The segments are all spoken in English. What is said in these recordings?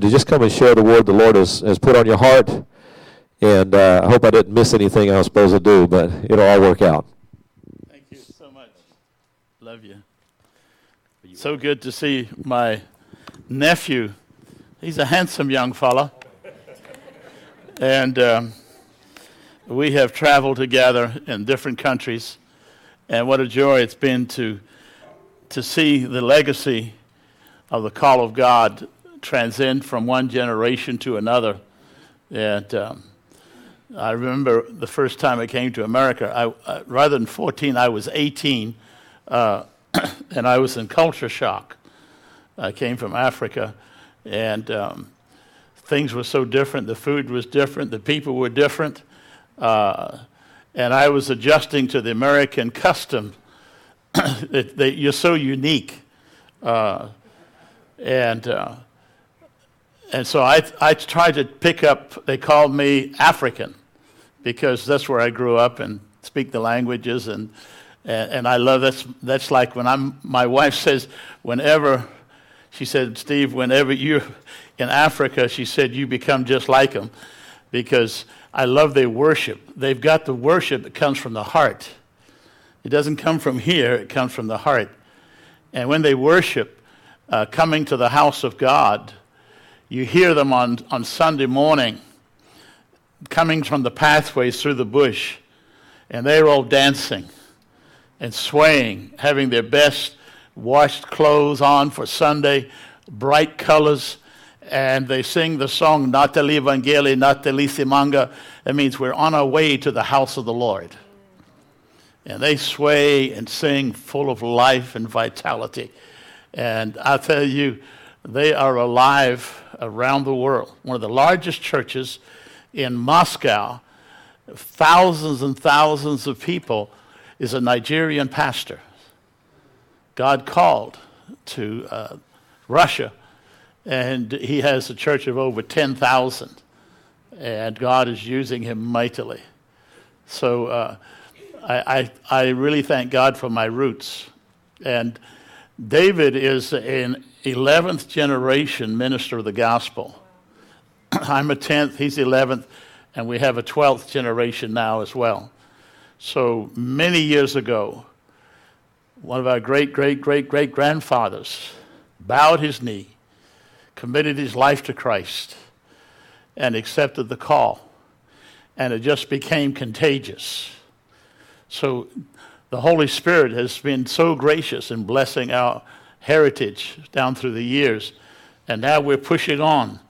to just come and share the word the Lord has, has put on your heart. And uh, I hope I didn't miss anything I was supposed to do, but it'll all work out. Thank you so much. Love you. So good to see my nephew. He's a handsome young fella. And um, we have traveled together in different countries. And what a joy it's been to, to see the legacy of the call of God transcend from one generation to another. And um, I remember the first time I came to America, I, uh, rather than 14, I was 18, uh, and I was in culture shock. I came from Africa, and um, things were so different. The food was different, the people were different, uh, and I was adjusting to the American custom. that, that you're so unique. Uh, and uh, and so I, I tried to pick up, they called me African because that's where I grew up and speak the languages. And, and, and I love that's, that's like when I'm, my wife says, whenever, she said, Steve, whenever you're in Africa, she said, you become just like them because I love their worship. They've got the worship that comes from the heart. It doesn't come from here, it comes from the heart. And when they worship, uh, coming to the house of God, you hear them on, on Sunday morning coming from the pathways through the bush, and they're all dancing and swaying, having their best washed clothes on for Sunday, bright colors, and they sing the song Natali Vangeli, Natali Simanga. That means we're on our way to the house of the Lord. And they sway and sing full of life and vitality. And I tell you, they are alive around the world. One of the largest churches in Moscow, thousands and thousands of people, is a Nigerian pastor. God called to uh, Russia, and he has a church of over 10,000, and God is using him mightily. So uh, I, I, I really thank God for my roots. And David is an 11th generation minister of the gospel. I'm a 10th, he's 11th, and we have a 12th generation now as well. So many years ago, one of our great, great, great, great grandfathers bowed his knee, committed his life to Christ, and accepted the call. And it just became contagious. So the Holy Spirit has been so gracious in blessing our heritage down through the years. And now we're pushing on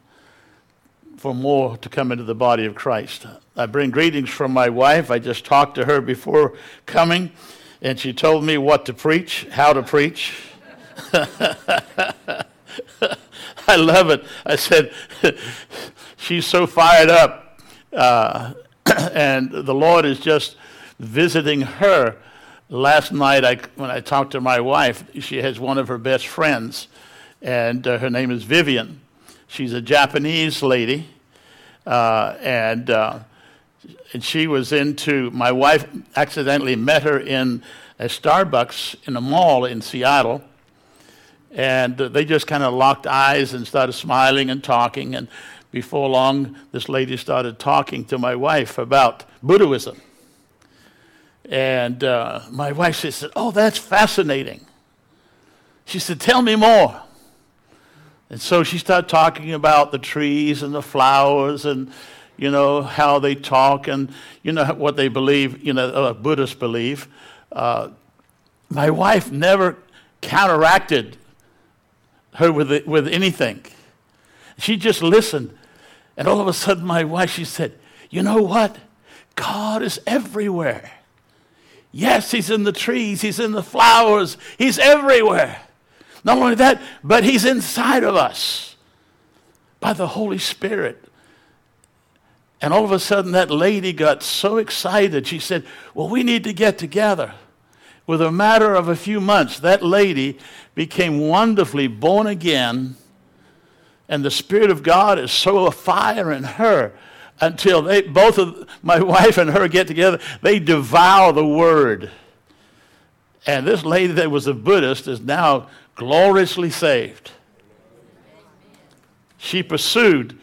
for more to come into the body of Christ. I bring greetings from my wife. I just talked to her before coming, and she told me what to preach, how to preach. I love it. I said, she's so fired up. Uh, and the Lord is just visiting her last night, I, when I talked to my wife, she has one of her best friends, and uh, her name is Vivian. She's a Japanese lady, uh, and uh, and she was into. My wife accidentally met her in a Starbucks in a mall in Seattle, and they just kind of locked eyes and started smiling and talking. And before long, this lady started talking to my wife about Buddhism. And uh, my wife she said, Oh, that's fascinating. She said, Tell me more. And so she started talking about the trees and the flowers and, you know, how they talk and, you know, what they believe, you know, uh, Buddhists believe. Uh, my wife never counteracted her with, it, with anything. She just listened. And all of a sudden, my wife, she said, You know what? God is everywhere. Yes, He's in the trees, He's in the flowers, He's everywhere. Not only that, but He's inside of us by the Holy Spirit. And all of a sudden, that lady got so excited. She said, Well, we need to get together. With a matter of a few months, that lady became wonderfully born again, and the Spirit of God is so afire in her until they both of my wife and her get together they devour the word and this lady that was a buddhist is now gloriously saved She pursued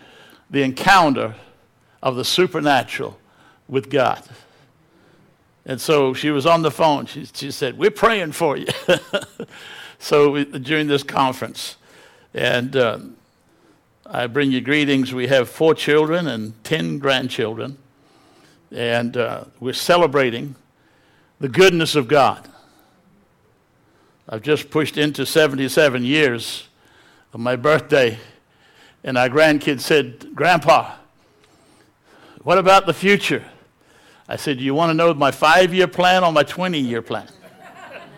the encounter of the supernatural with God. And so she was on the phone. She, she said, We're praying for you. so we, during this conference, and uh, I bring you greetings. We have four children and 10 grandchildren, and uh, we're celebrating the goodness of God. I've just pushed into 77 years of my birthday, and our grandkids said, Grandpa, what about the future? I said, Do you want to know my five year plan or my 20 year plan?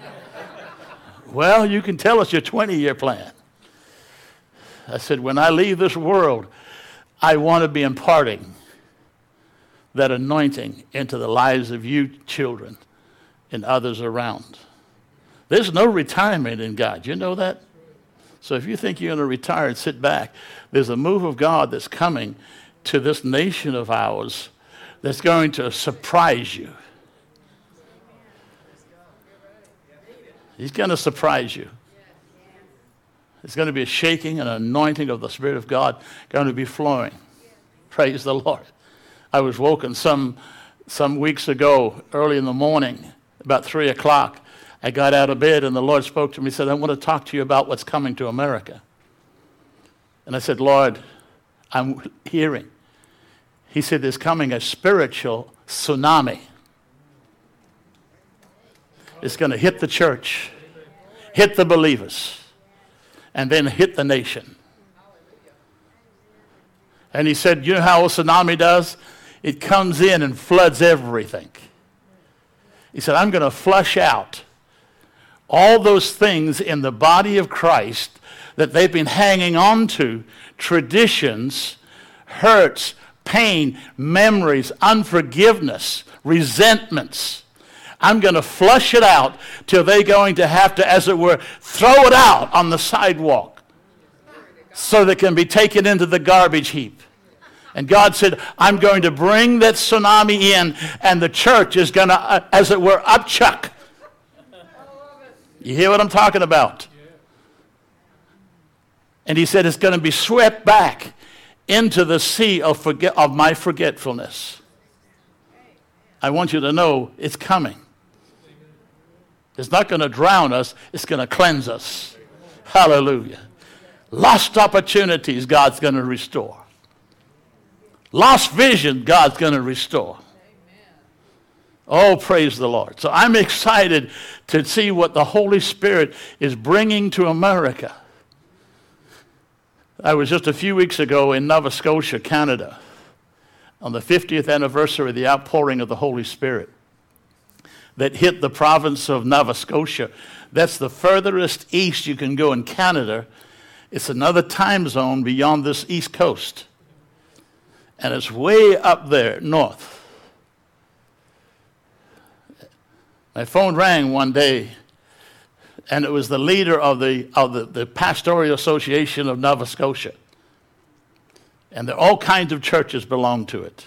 well, you can tell us your 20 year plan. I said, When I leave this world, I want to be imparting that anointing into the lives of you children and others around. There's no retirement in God. You know that? So if you think you're going to retire and sit back, there's a move of God that's coming to this nation of ours that's going to surprise you. He's going to surprise you. It's going to be a shaking and anointing of the Spirit of God going to be flowing. Praise the Lord. I was woken some, some weeks ago, early in the morning, about 3 o'clock. I got out of bed and the Lord spoke to me and said, I want to talk to you about what's coming to America. And I said, Lord, I'm hearing. He said, There's coming a spiritual tsunami. It's going to hit the church, hit the believers, and then hit the nation. And he said, You know how a tsunami does? It comes in and floods everything. He said, I'm going to flush out all those things in the body of Christ that they've been hanging on to traditions, hurts, pain, memories, unforgiveness, resentments. I'm going to flush it out till they're going to have to, as it were, throw it out on the sidewalk so that it can be taken into the garbage heap. And God said, I'm going to bring that tsunami in, and the church is going to, uh, as it were, upchuck. You hear what I'm talking about? And he said, it's going to be swept back into the sea of, forget, of my forgetfulness. I want you to know it's coming. It's not going to drown us, it's going to cleanse us. Hallelujah. Lost opportunities, God's going to restore. Lost vision, God's going to restore. Oh, praise the Lord. So I'm excited to see what the Holy Spirit is bringing to America. I was just a few weeks ago in Nova Scotia, Canada, on the 50th anniversary of the outpouring of the Holy Spirit that hit the province of Nova Scotia. That's the furthest east you can go in Canada. It's another time zone beyond this east coast. And it's way up there north. My phone rang one day and it was the leader of the, of the, the Pastoral Association of Nova Scotia. And there, all kinds of churches belong to it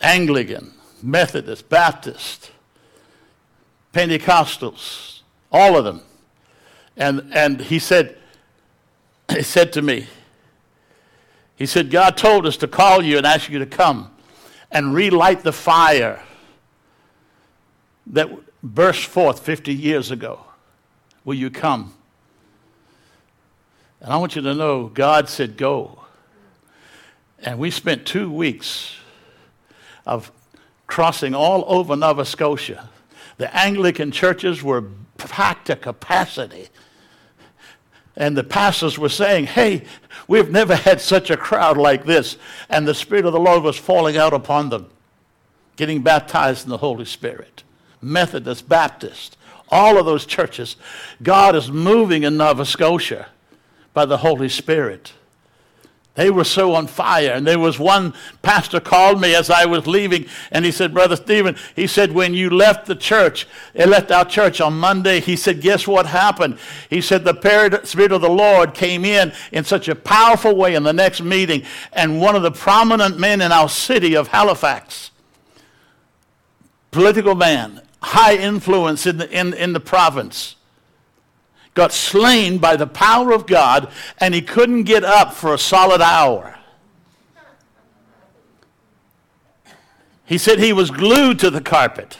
Anglican, Methodist, Baptist, Pentecostals, all of them. And, and he said, he said to me, he said, God told us to call you and ask you to come and relight the fire that burst forth 50 years ago. Will you come? And I want you to know God said, Go. And we spent two weeks of crossing all over Nova Scotia. The Anglican churches were packed to capacity. And the pastors were saying, Hey, we've never had such a crowd like this. And the Spirit of the Lord was falling out upon them, getting baptized in the Holy Spirit. Methodist, Baptist, all of those churches. God is moving in Nova Scotia by the Holy Spirit. They were so on fire. And there was one pastor called me as I was leaving, and he said, Brother Stephen, he said, when you left the church, he left our church on Monday, he said, guess what happened? He said, the Spirit of the Lord came in in such a powerful way in the next meeting, and one of the prominent men in our city of Halifax, political man, high influence in the, in, in the province, got slain by the power of God, and he couldn't get up for a solid hour. He said he was glued to the carpet.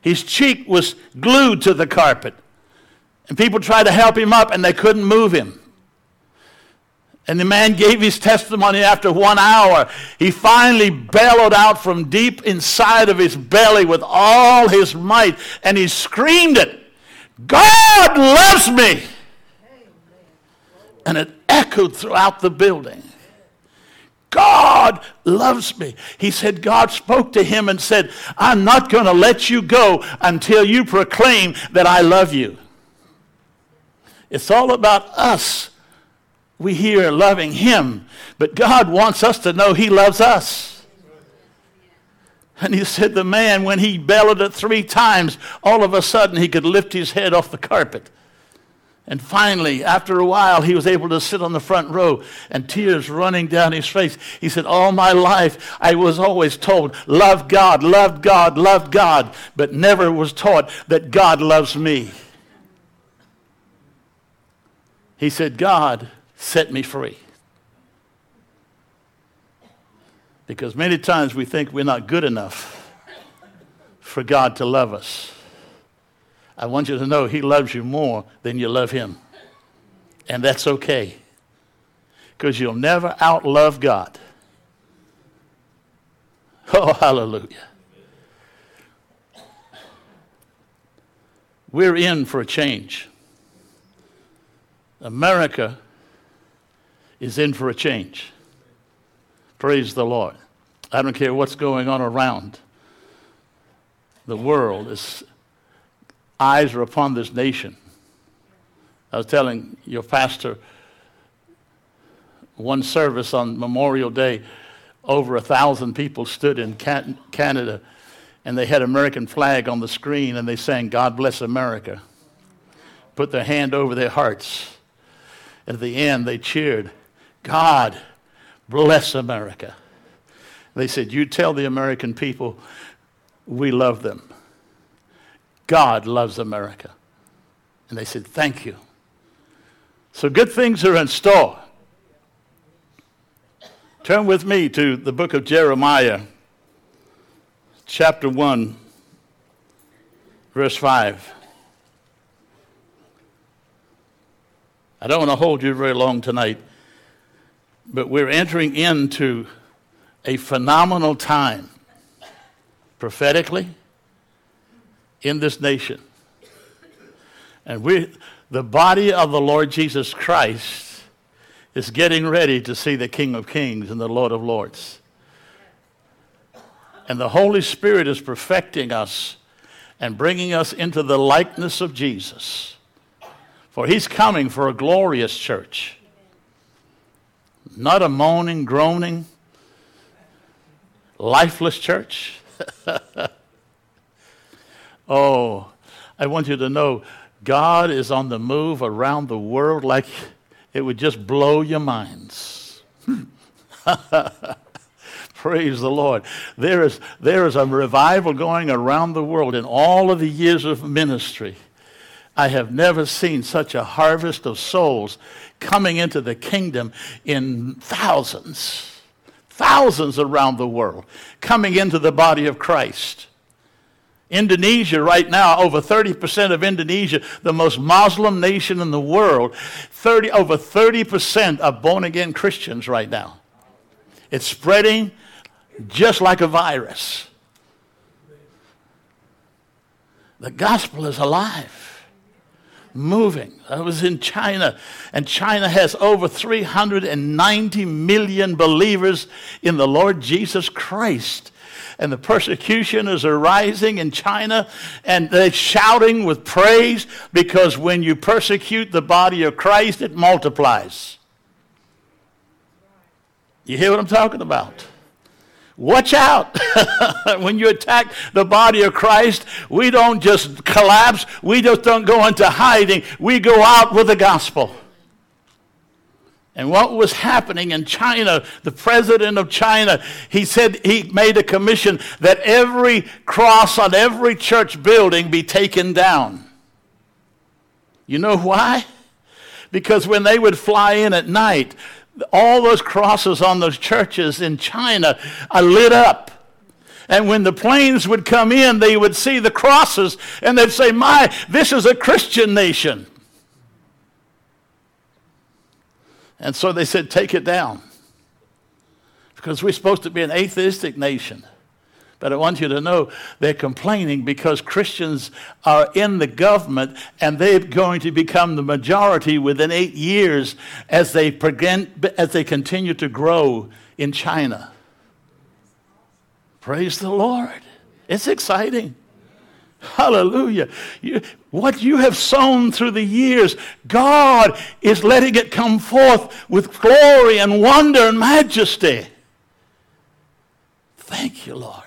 His cheek was glued to the carpet. And people tried to help him up, and they couldn't move him. And the man gave his testimony after one hour. He finally bellowed out from deep inside of his belly with all his might, and he screamed it God loves me! And it echoed throughout the building. God loves me. He said, God spoke to him and said, I'm not going to let you go until you proclaim that I love you. It's all about us. We hear loving him, but God wants us to know he loves us. And he said, the man, when he bellowed it three times, all of a sudden he could lift his head off the carpet. And finally, after a while, he was able to sit on the front row and tears running down his face. He said, All my life, I was always told, love God, love God, love God, but never was taught that God loves me. He said, God set me free. Because many times we think we're not good enough for God to love us. I want you to know He loves you more than you love Him. And that's okay. Because you'll never outlove God. Oh, hallelujah. We're in for a change. America is in for a change. Praise the Lord. I don't care what's going on around. The world is eyes are upon this nation. I was telling your pastor one service on Memorial Day, over a thousand people stood in Canada and they had American flag on the screen and they sang, God bless America. Put their hand over their hearts. At the end, they cheered, God bless America. They said, You tell the American people we love them. God loves America. And they said, Thank you. So good things are in store. Turn with me to the book of Jeremiah, chapter 1, verse 5. I don't want to hold you very long tonight, but we're entering into a phenomenal time prophetically in this nation. And we, the body of the Lord Jesus Christ is getting ready to see the King of Kings and the Lord of Lords. And the Holy Spirit is perfecting us and bringing us into the likeness of Jesus. For he's coming for a glorious church, not a moaning, groaning, lifeless church. Oh, I want you to know God is on the move around the world like it would just blow your minds. Praise the Lord. There is, there is a revival going around the world in all of the years of ministry. I have never seen such a harvest of souls coming into the kingdom in thousands, thousands around the world, coming into the body of Christ. Indonesia, right now, over 30% of Indonesia, the most Muslim nation in the world, 30, over 30% are born again Christians right now. It's spreading just like a virus. The gospel is alive, moving. I was in China, and China has over 390 million believers in the Lord Jesus Christ and the persecution is arising in China, and they're shouting with praise because when you persecute the body of Christ, it multiplies. You hear what I'm talking about? Watch out. when you attack the body of Christ, we don't just collapse, we just don't go into hiding, we go out with the gospel. And what was happening in China, the president of China, he said he made a commission that every cross on every church building be taken down. You know why? Because when they would fly in at night, all those crosses on those churches in China are lit up. And when the planes would come in, they would see the crosses and they'd say, My, this is a Christian nation. And so they said, Take it down. Because we're supposed to be an atheistic nation. But I want you to know they're complaining because Christians are in the government and they're going to become the majority within eight years as they, as they continue to grow in China. Praise the Lord. It's exciting. Hallelujah. You, what you have sown through the years, God is letting it come forth with glory and wonder and majesty. Thank you, Lord.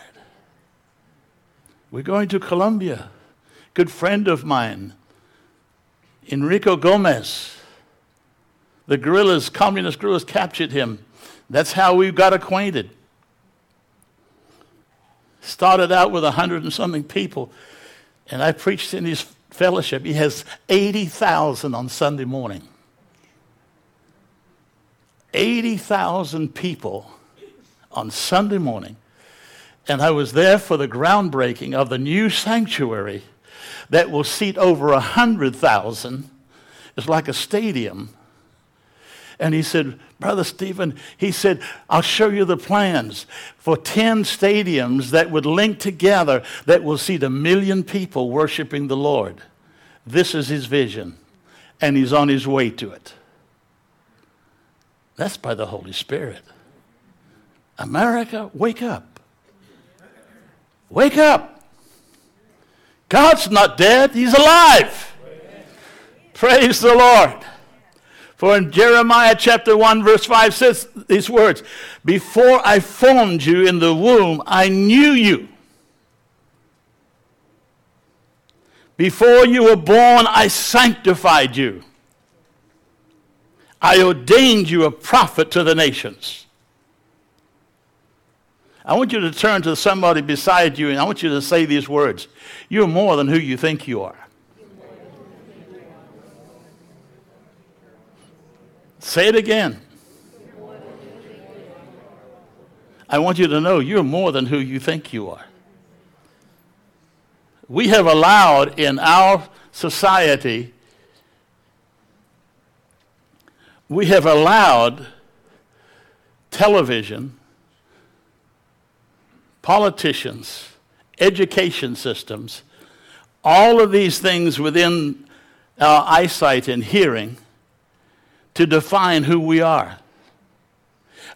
We're going to Colombia. Good friend of mine, Enrico Gomez. The guerrillas, communist guerrillas, captured him. That's how we got acquainted. Started out with a hundred and something people, and I preached in his fellowship. He has 80,000 on Sunday morning. 80,000 people on Sunday morning and I was there for the groundbreaking of the new sanctuary that will seat over a 100,000. It's like a stadium. And he said, Brother Stephen, he said, I'll show you the plans for 10 stadiums that would link together that will seat a million people worshiping the Lord. This is his vision, and he's on his way to it. That's by the Holy Spirit. America, wake up. Wake up. God's not dead, He's alive. Praise the Lord. For in Jeremiah chapter 1, verse 5 says these words Before I formed you in the womb, I knew you. Before you were born, I sanctified you. I ordained you a prophet to the nations. I want you to turn to somebody beside you and I want you to say these words You're more than who you think you are. Say it again. I want you to know you're more than who you think you are. We have allowed in our society, we have allowed television politicians, education systems, all of these things within our eyesight and hearing to define who we are.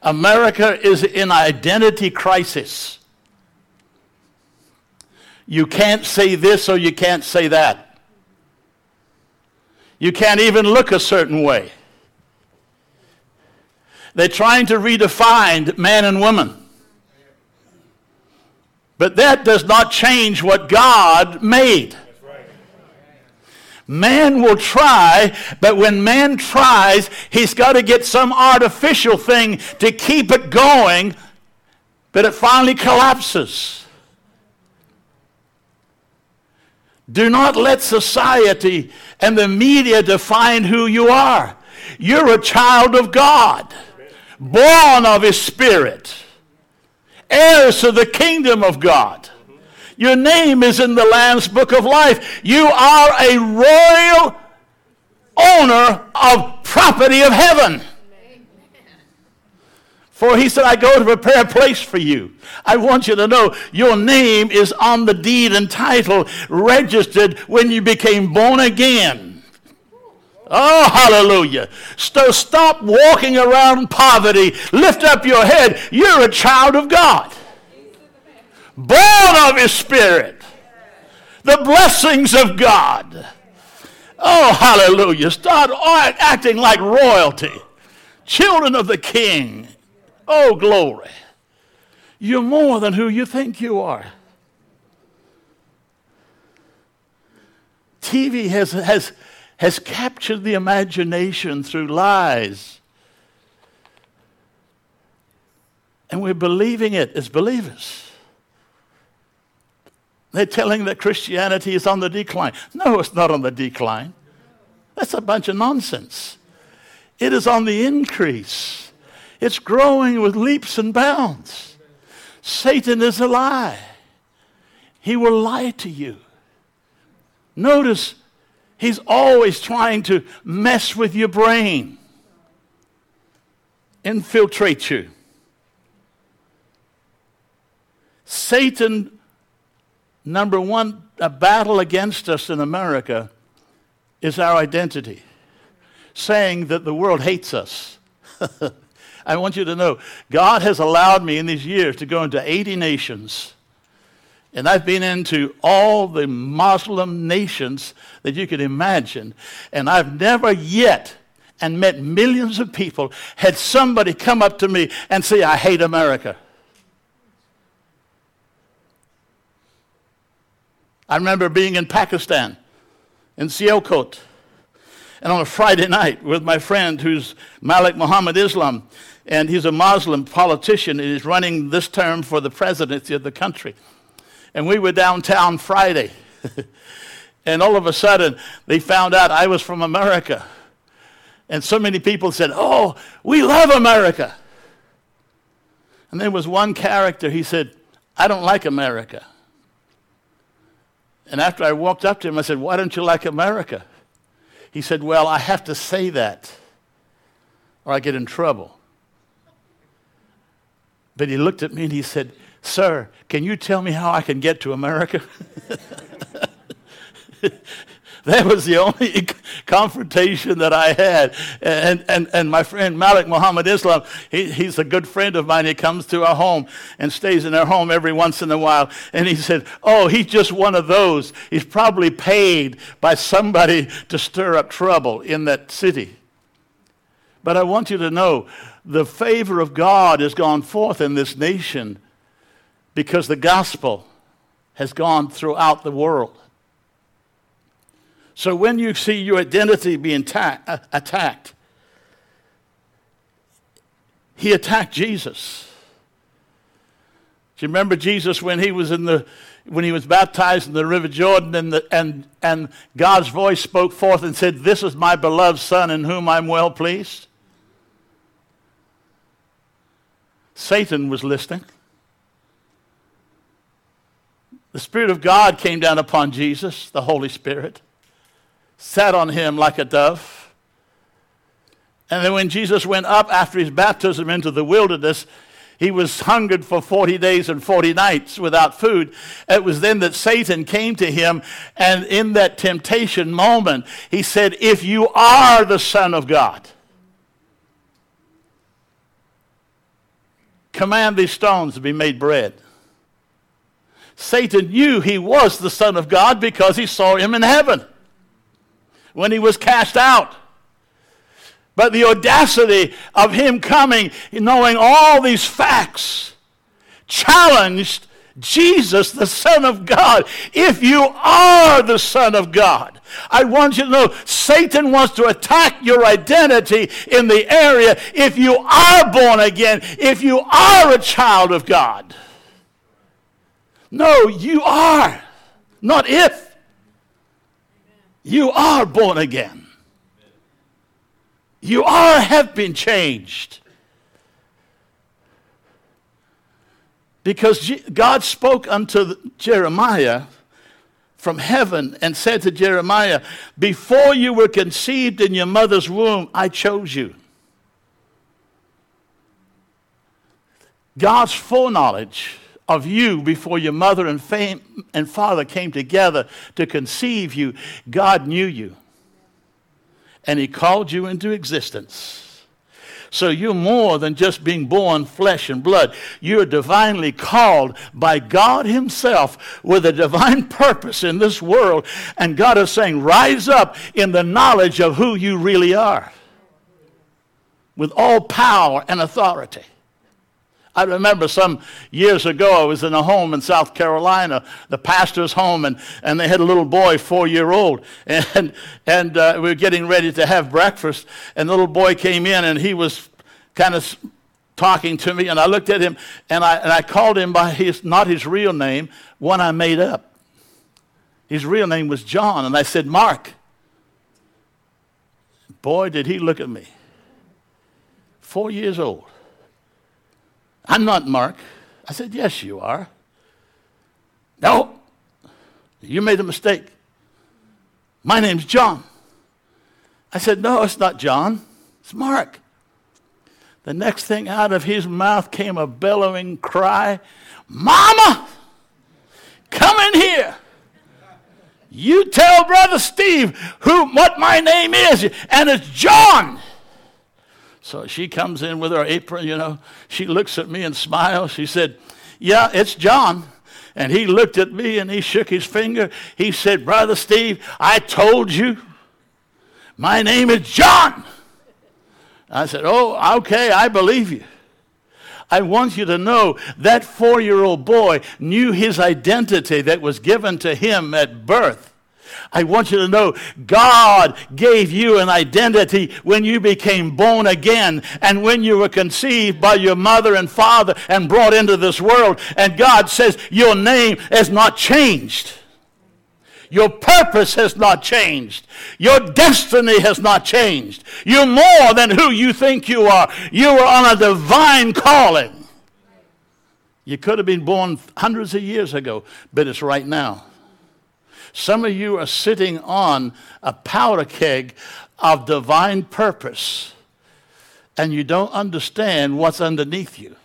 America is in identity crisis. You can't say this or you can't say that. You can't even look a certain way. They're trying to redefine man and woman. But that does not change what God made. Man will try, but when man tries, he's got to get some artificial thing to keep it going, but it finally collapses. Do not let society and the media define who you are. You're a child of God, born of His Spirit heirs to the kingdom of God. Your name is in the Lamb's book of life. You are a royal owner of property of heaven. For he said, I go to prepare a place for you. I want you to know your name is on the deed and title registered when you became born again. Oh, hallelujah. So stop walking around poverty. Lift up your head. You're a child of God, born of His Spirit. The blessings of God. Oh, hallelujah. Start acting like royalty. Children of the King. Oh, glory. You're more than who you think you are. TV has, has, has captured the imagination through lies. And we're believing it as believers. They're telling that Christianity is on the decline. No, it's not on the decline. That's a bunch of nonsense. It is on the increase, it's growing with leaps and bounds. Satan is a lie. He will lie to you. Notice, he's always trying to mess with your brain, infiltrate you. Satan, number one, a battle against us in America is our identity, saying that the world hates us. I want you to know God has allowed me in these years to go into 80 nations. And I've been into all the Muslim nations that you could imagine. And I've never yet, and met millions of people, had somebody come up to me and say, I hate America. I remember being in Pakistan, in Sialkot, and on a Friday night with my friend who's Malik Muhammad Islam, and he's a Muslim politician and he's running this term for the presidency of the country. And we were downtown Friday, and all of a sudden they found out I was from America. And so many people said, Oh, we love America. And there was one character, he said, I don't like America. And after I walked up to him, I said, Why don't you like America? He said, Well, I have to say that or I get in trouble. But he looked at me and he said, Sir, can you tell me how I can get to America? That was the only confrontation that I had. And, and, and my friend Malik Muhammad Islam, he, he's a good friend of mine. He comes to our home and stays in our home every once in a while. And he said, Oh, he's just one of those. He's probably paid by somebody to stir up trouble in that city. But I want you to know the favor of God has gone forth in this nation because the gospel has gone throughout the world. So when you see your identity being ta- uh, attacked, he attacked Jesus. Do you remember Jesus when he was in the when he was baptized in the river Jordan and, the, and, and God's voice spoke forth and said, This is my beloved Son in whom I'm well pleased? Satan was listening. The Spirit of God came down upon Jesus, the Holy Spirit sat on him like a dove. And then when Jesus went up after his baptism into the wilderness, he was hungered for 40 days and 40 nights without food. It was then that Satan came to him, and in that temptation moment, he said, If you are the Son of God, command these stones to be made bread. Satan knew he was the Son of God because he saw him in heaven when he was cast out. But the audacity of him coming, knowing all these facts, challenged Jesus, the Son of God. If you are the Son of God, I want you to know Satan wants to attack your identity in the area if you are born again, if you are a child of God. No, you are. Not if. You are born again. You are have been changed. Because God spoke unto Jeremiah from heaven and said to Jeremiah, Before you were conceived in your mother's womb, I chose you. God's foreknowledge of you before your mother and, fam- and father came together to conceive you, God knew you. And He called you into existence. So you're more than just being born flesh and blood. You're divinely called by God Himself with a divine purpose in this world. And God is saying, rise up in the knowledge of who you really are with all power and authority. I remember some years ago, I was in a home in South Carolina, the pastor's home, and, and they had a little boy, four year old. And, and uh, we were getting ready to have breakfast, and the little boy came in, and he was kind of talking to me, and I looked at him, and I, and I called him by his, not his real name, one I made up. His real name was John, and I said, Mark. Boy, did he look at me. Four years old. I'm not Mark. I said, Yes, you are. No, you made a mistake. My name's John. I said, No, it's not John, it's Mark. The next thing out of his mouth came a bellowing cry Mama, come in here. You tell Brother Steve who, what my name is, and it's John. So she comes in with her apron, you know. She looks at me and smiles. She said, Yeah, it's John. And he looked at me and he shook his finger. He said, Brother Steve, I told you. My name is John. I said, Oh, okay, I believe you. I want you to know that four year old boy knew his identity that was given to him at birth. I want you to know God gave you an identity when you became born again and when you were conceived by your mother and father and brought into this world. And God says your name has not changed. Your purpose has not changed. Your destiny has not changed. You're more than who you think you are. You are on a divine calling. You could have been born hundreds of years ago, but it's right now. Some of you are sitting on a powder keg of divine purpose, and you don't understand what's underneath you.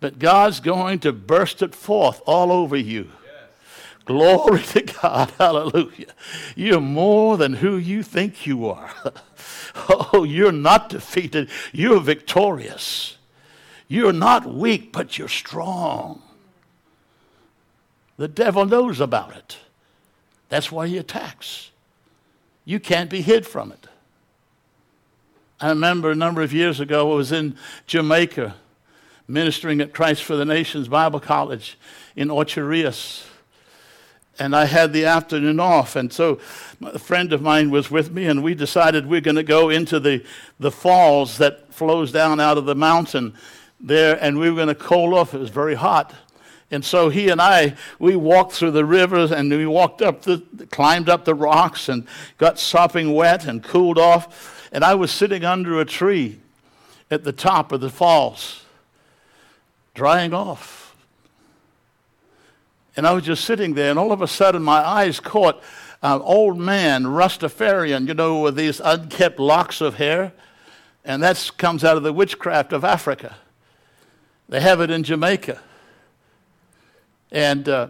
But God's going to burst it forth all over you. Glory to God. Hallelujah. You're more than who you think you are. oh, you're not defeated. You're victorious. You're not weak, but you're strong. The devil knows about it. That's why he attacks. You can't be hid from it. I remember a number of years ago, I was in Jamaica ministering at Christ for the Nations Bible College in Ocho Rios and I had the afternoon off. And so a friend of mine was with me, and we decided we're going to go into the, the falls that flows down out of the mountain there, and we were going to cool off. It was very hot. And so he and I, we walked through the rivers and we walked up the, climbed up the rocks and got sopping wet and cooled off. And I was sitting under a tree at the top of the falls, drying off. And I was just sitting there, and all of a sudden my eyes caught an old man, Rastafarian, you know, with these unkept locks of hair. And that comes out of the witchcraft of Africa. They have it in Jamaica. And uh,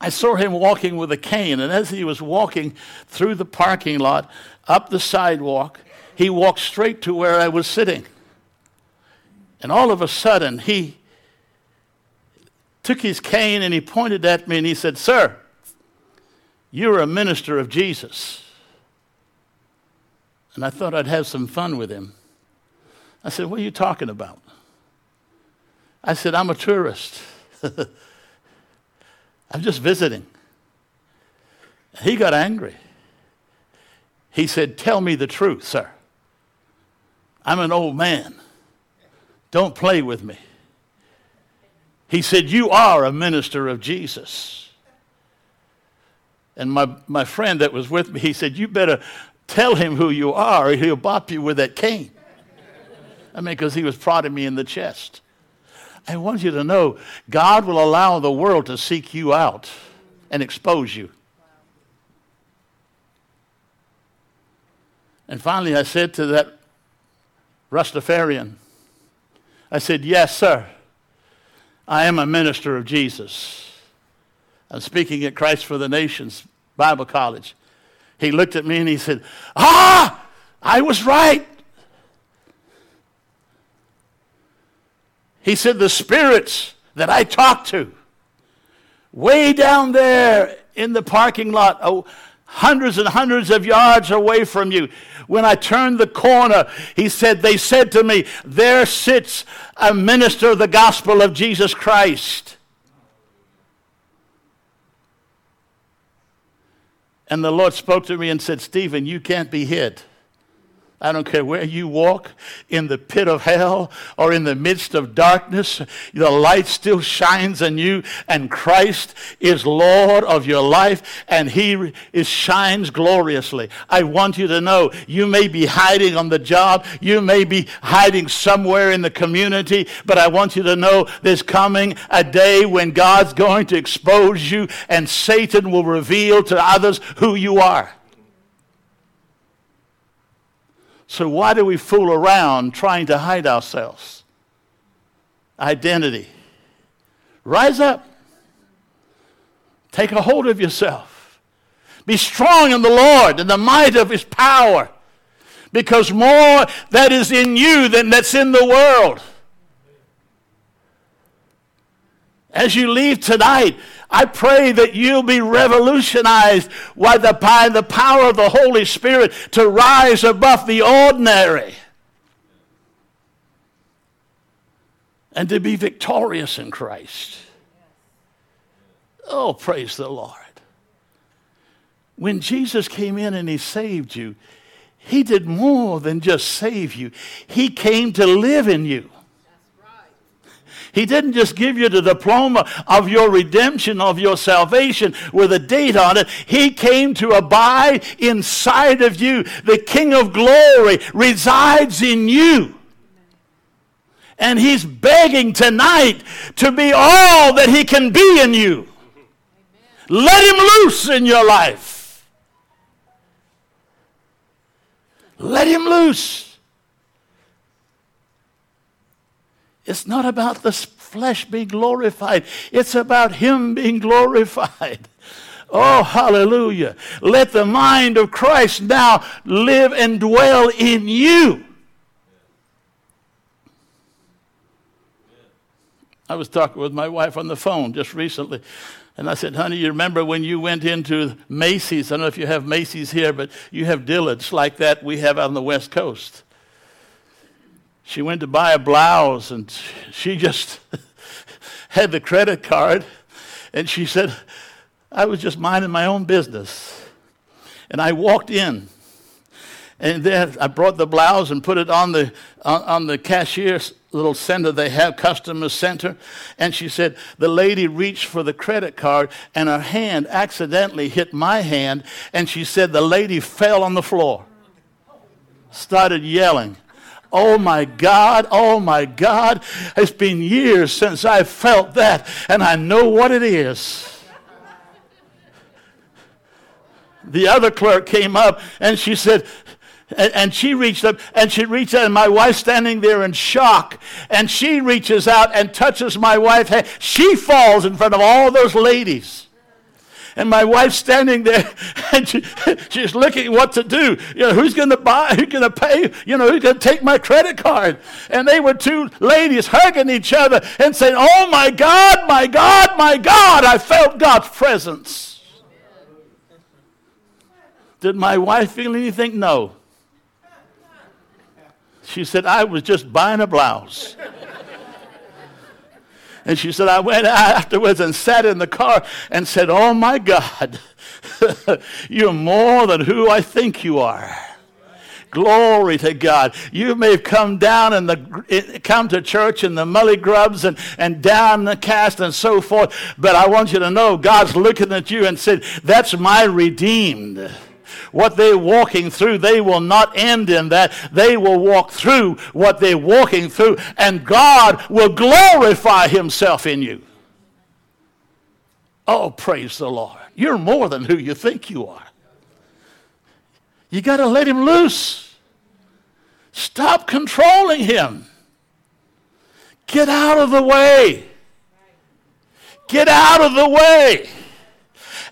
I saw him walking with a cane, and as he was walking through the parking lot, up the sidewalk, he walked straight to where I was sitting. And all of a sudden, he took his cane and he pointed at me and he said, Sir, you're a minister of Jesus. And I thought I'd have some fun with him. I said, What are you talking about? I said, I'm a tourist. I'm just visiting. He got angry. He said, Tell me the truth, sir. I'm an old man. Don't play with me. He said, You are a minister of Jesus. And my, my friend that was with me, he said, You better tell him who you are, or he'll bop you with that cane. I mean, because he was prodding me in the chest. I want you to know God will allow the world to seek you out and expose you. And finally, I said to that Rastafarian, I said, Yes, sir. I am a minister of Jesus. I'm speaking at Christ for the Nations Bible College. He looked at me and he said, Ah, I was right. He said, The spirits that I talked to, way down there in the parking lot, oh, hundreds and hundreds of yards away from you. When I turned the corner, he said, They said to me, There sits a minister of the gospel of Jesus Christ. And the Lord spoke to me and said, Stephen, you can't be hid. I don't care where you walk in the pit of hell or in the midst of darkness, the light still shines in you, and Christ is Lord of your life, and He is, shines gloriously. I want you to know you may be hiding on the job, you may be hiding somewhere in the community, but I want you to know there's coming a day when God's going to expose you, and Satan will reveal to others who you are. So, why do we fool around trying to hide ourselves? Identity. Rise up. Take a hold of yourself. Be strong in the Lord and the might of his power. Because more that is in you than that's in the world. As you leave tonight, I pray that you'll be revolutionized by the, by the power of the Holy Spirit to rise above the ordinary and to be victorious in Christ. Oh, praise the Lord. When Jesus came in and he saved you, he did more than just save you, he came to live in you. He didn't just give you the diploma of your redemption, of your salvation with a date on it. He came to abide inside of you. The King of glory resides in you. And he's begging tonight to be all that he can be in you. Let him loose in your life. Let him loose. It's not about the flesh being glorified, it's about Him being glorified. Oh, hallelujah. Let the mind of Christ now live and dwell in you. I was talking with my wife on the phone just recently. And I said, honey, you remember when you went into Macy's? I don't know if you have Macy's here, but you have Dillard's like that we have on the West Coast she went to buy a blouse and she just had the credit card and she said, I was just minding my own business. And I walked in and then I brought the blouse and put it on the, on, on the cashier's little center they have, customer center. And she said, the lady reached for the credit card and her hand accidentally hit my hand. And she said, the lady fell on the floor, started yelling. Oh my God, oh my God. It's been years since I felt that, and I know what it is. The other clerk came up and she said, and, she reached up and she reached out, and my wife standing there in shock. And she reaches out and touches my wife's hand. She falls in front of all those ladies and my wife's standing there and she, she's looking what to do. You know, who's going to buy, who's going to pay, you know, who's going to take my credit card? And they were two ladies hugging each other and saying, Oh my God, my God, my God, I felt God's presence. Did my wife feel anything? No. She said, I was just buying a blouse. And she said, I went out afterwards and sat in the car and said, Oh my God, you're more than who I think you are. Glory to God. You may have come down and the come to church in the mully grubs and, and down the cast and so forth. But I want you to know God's looking at you and said, That's my redeemed what they're walking through, they will not end in that. They will walk through what they're walking through, and God will glorify Himself in you. Oh, praise the Lord. You're more than who you think you are. You got to let Him loose. Stop controlling Him. Get out of the way. Get out of the way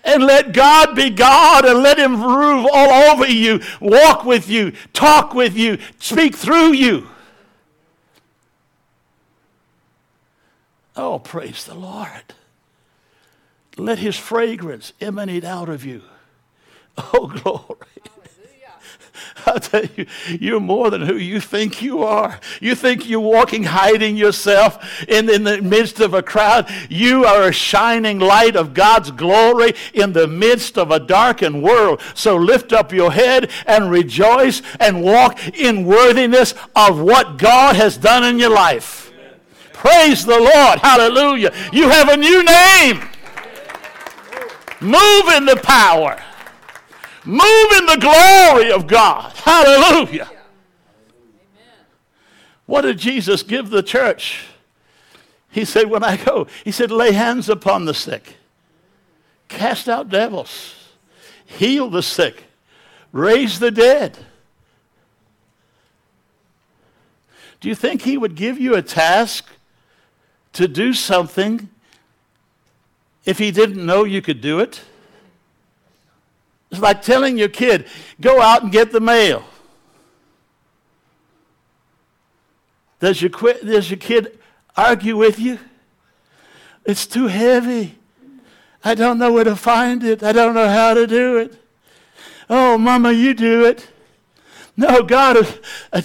and let God be God and let Him rule all over you, walk with you, talk with you, speak through you. Oh, praise the Lord. Let His fragrance emanate out of you. Oh, glory. I tell you, you're more than who you think you are. You think you're walking, hiding yourself in, in the midst of a crowd. You are a shining light of God's glory in the midst of a darkened world. So lift up your head and rejoice and walk in worthiness of what God has done in your life. Amen. Praise the Lord. Hallelujah. You have a new name. Move in the power Move in the glory of God. Hallelujah. What did Jesus give the church? He said, When I go, he said, lay hands upon the sick, cast out devils, heal the sick, raise the dead. Do you think he would give you a task to do something if he didn't know you could do it? It's like telling your kid, go out and get the mail. Does your, does your kid argue with you? It's too heavy. I don't know where to find it. I don't know how to do it. Oh, Mama, you do it. No, God, uh,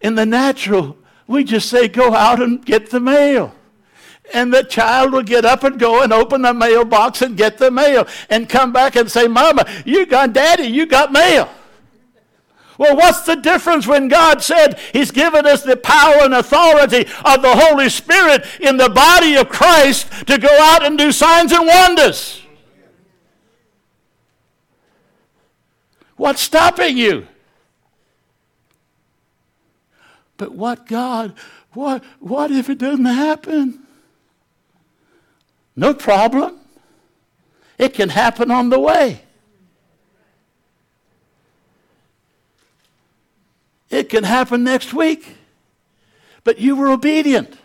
in the natural, we just say, go out and get the mail and the child will get up and go and open the mailbox and get the mail and come back and say, Mama, you got daddy, you got mail. Well, what's the difference when God said He's given us the power and authority of the Holy Spirit in the body of Christ to go out and do signs and wonders? What's stopping you? But what God, what, what if it doesn't happen? No problem. It can happen on the way. It can happen next week. But you were obedient.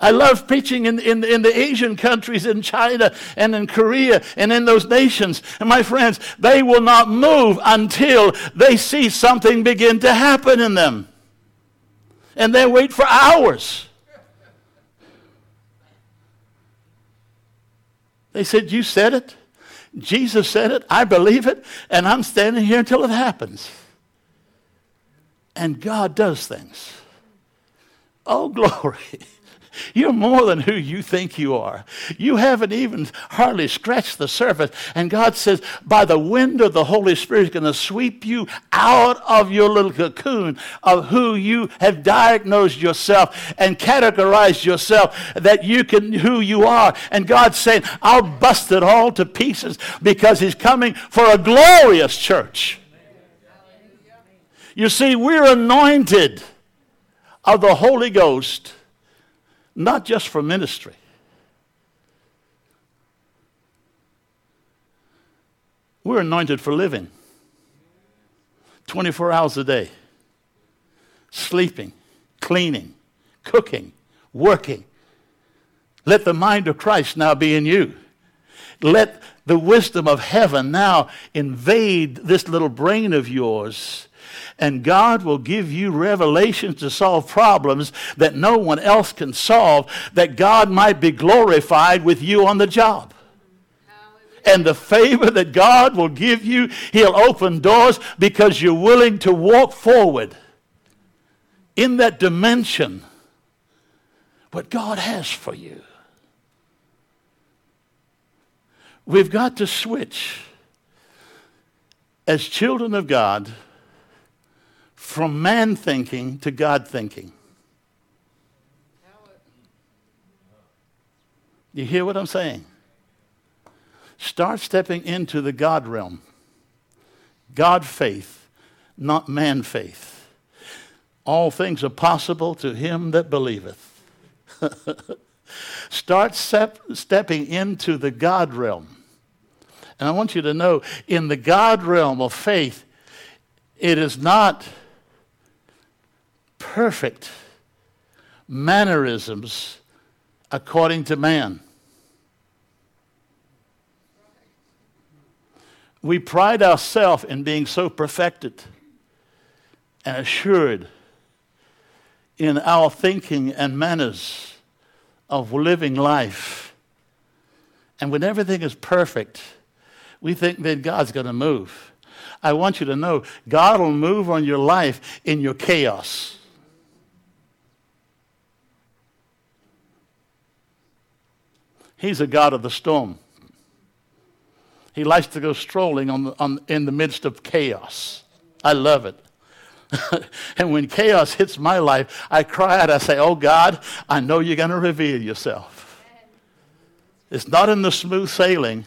I love preaching in, in, in, the Asian countries, in China and in Korea and in those nations. And my friends, they will not move until they see something begin to happen in them. And they wait for hours. They said, You said it. Jesus said it. I believe it. And I'm standing here until it happens. And God does things. Oh, glory. You're more than who you think you are. You haven't even hardly scratched the surface. And God says, by the wind of the Holy Spirit, is going to sweep you out of your little cocoon of who you have diagnosed yourself and categorized yourself that you can, who you are. And God's saying, I'll bust it all to pieces because He's coming for a glorious church. You see, we're anointed of the Holy Ghost not just for ministry. We're anointed for living 24 hours a day, sleeping, cleaning, cooking, working. Let the mind of Christ now be in you. Let the wisdom of heaven now invade this little brain of yours and God will give you revelations to solve problems that no one else can solve, that God might be glorified with you on the job. And the favor that God will give you, He'll open doors because you're willing to walk forward in that dimension what God has for you. We've got to switch as children of God from man thinking to God thinking. You hear what I'm saying? Start stepping into the God realm. God faith, not man faith. All things are possible to him that believeth. Start step, stepping into the God realm. And I want you to know in the God realm of faith, it is not perfect mannerisms according to man. We pride ourselves in being so perfected and assured in our thinking and manners of living life. And when everything is perfect, we think that God's going to move. I want you to know God will move on your life in your chaos. He's a God of the storm. He likes to go strolling on on, in the midst of chaos. I love it. and when chaos hits my life, I cry out, I say, Oh God, I know you're going to reveal yourself. It's not in the smooth sailing,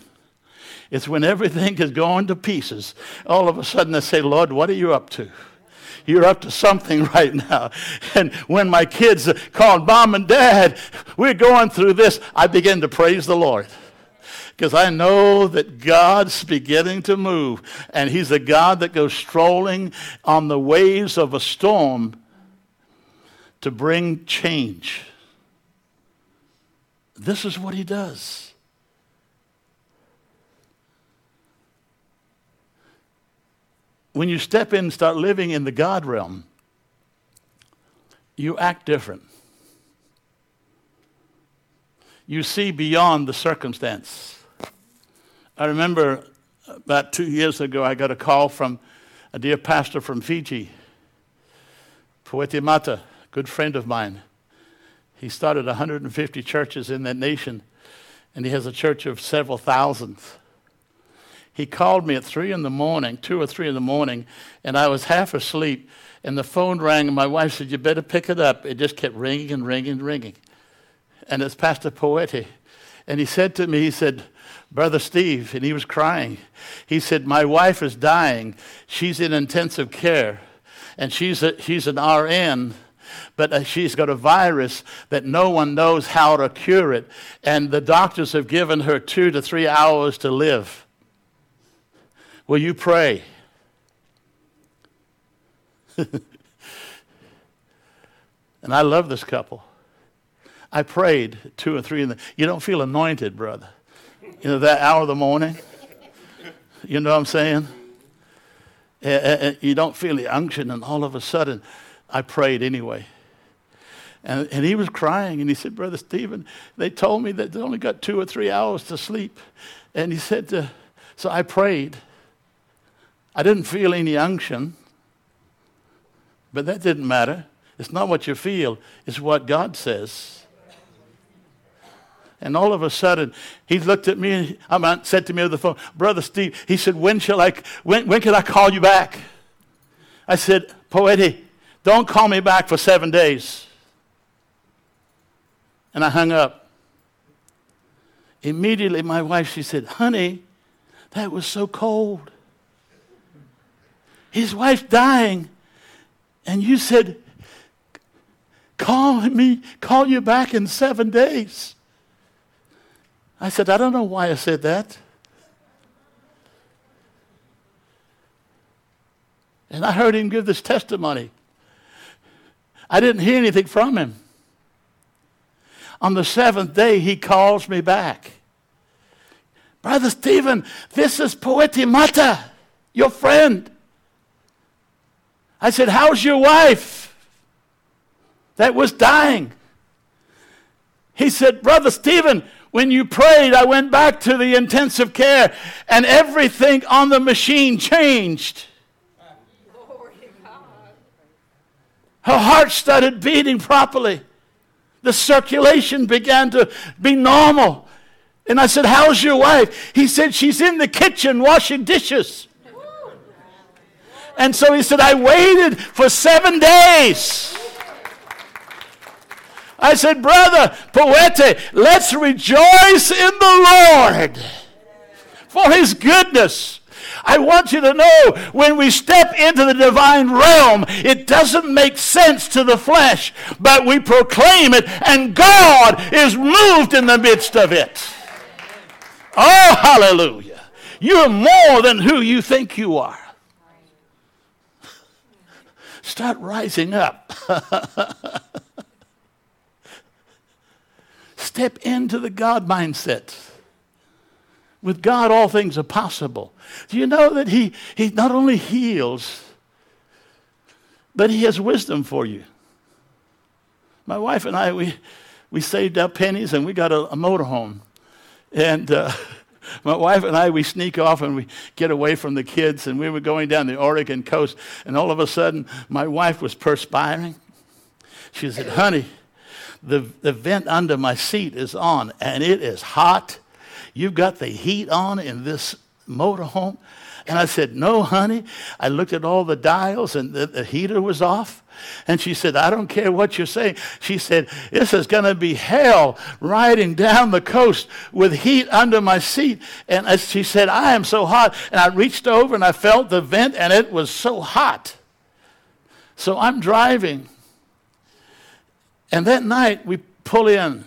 it's when everything is going to pieces. All of a sudden, I say, Lord, what are you up to? You're up to something right now. And when my kids called mom and dad, we're going through this, I begin to praise the Lord because I know that God's beginning to move, and He's a God that goes strolling on the waves of a storm to bring change. This is what He does. When you step in and start living in the God realm, you act different. You see beyond the circumstance. I remember about two years ago, I got a call from a dear pastor from Fiji, Poeti Mata, good friend of mine. He started 150 churches in that nation, and he has a church of several thousands. He called me at three in the morning, two or three in the morning, and I was half asleep. And the phone rang, and my wife said, You better pick it up. It just kept ringing and ringing and ringing. And it's Pastor Poeti. And he said to me, He said, Brother Steve, and he was crying. He said, My wife is dying. She's in intensive care, and she's, a, she's an RN, but uh, she's got a virus that no one knows how to cure it, and the doctors have given her two to three hours to live. Will you pray? and I love this couple. I prayed two or three in the. You don't feel anointed, brother you know, that hour of the morning. You know what I'm saying? Eh, eh, eh, you don't feel the unction, and all of a sudden, I prayed anyway. And, and he was crying, and he said, Brother Stephen, they told me that they only got two or three hours to sleep. And he said, to, So I prayed. I didn't feel any unction, but that didn't matter. It's not what you feel, it's what God says. And all of a sudden, he looked at me and said to me over the phone, Brother Steve, he said, When shall I when, when can I call you back? I said, Poeti, don't call me back for seven days. And I hung up. Immediately my wife, she said, Honey, that was so cold. His wife's dying. And you said, Call me, call you back in seven days. I said, I don't know why I said that. And I heard him give this testimony. I didn't hear anything from him. On the seventh day, he calls me back. Brother Stephen, this is Poeti Mata, your friend. I said, How's your wife? That was dying. He said, Brother Stephen, when you prayed, I went back to the intensive care and everything on the machine changed. Her heart started beating properly. The circulation began to be normal. And I said, How's your wife? He said, She's in the kitchen washing dishes. And so he said, I waited for seven days. I said, Brother Poeti, let's rejoice in the Lord for his goodness. I want you to know when we step into the divine realm, it doesn't make sense to the flesh, but we proclaim it, and God is moved in the midst of it. Oh, hallelujah. You're more than who you think you are. Start rising up. Step into the God mindset. With God, all things are possible. Do you know that He, he not only heals, but He has wisdom for you? My wife and I, we, we saved up pennies and we got a, a motorhome. And uh, My wife and I, we sneak off and we get away from the kids, and we were going down the Oregon coast, and all of a sudden, my wife was perspiring. She said, Honey, the, the vent under my seat is on, and it is hot. You've got the heat on in this motorhome. And I said, No, honey. I looked at all the dials, and the, the heater was off. And she said, I don't care what you're saying. She said, This is going to be hell riding down the coast with heat under my seat. And she said, I am so hot. And I reached over and I felt the vent, and it was so hot. So I'm driving. And that night we pull in.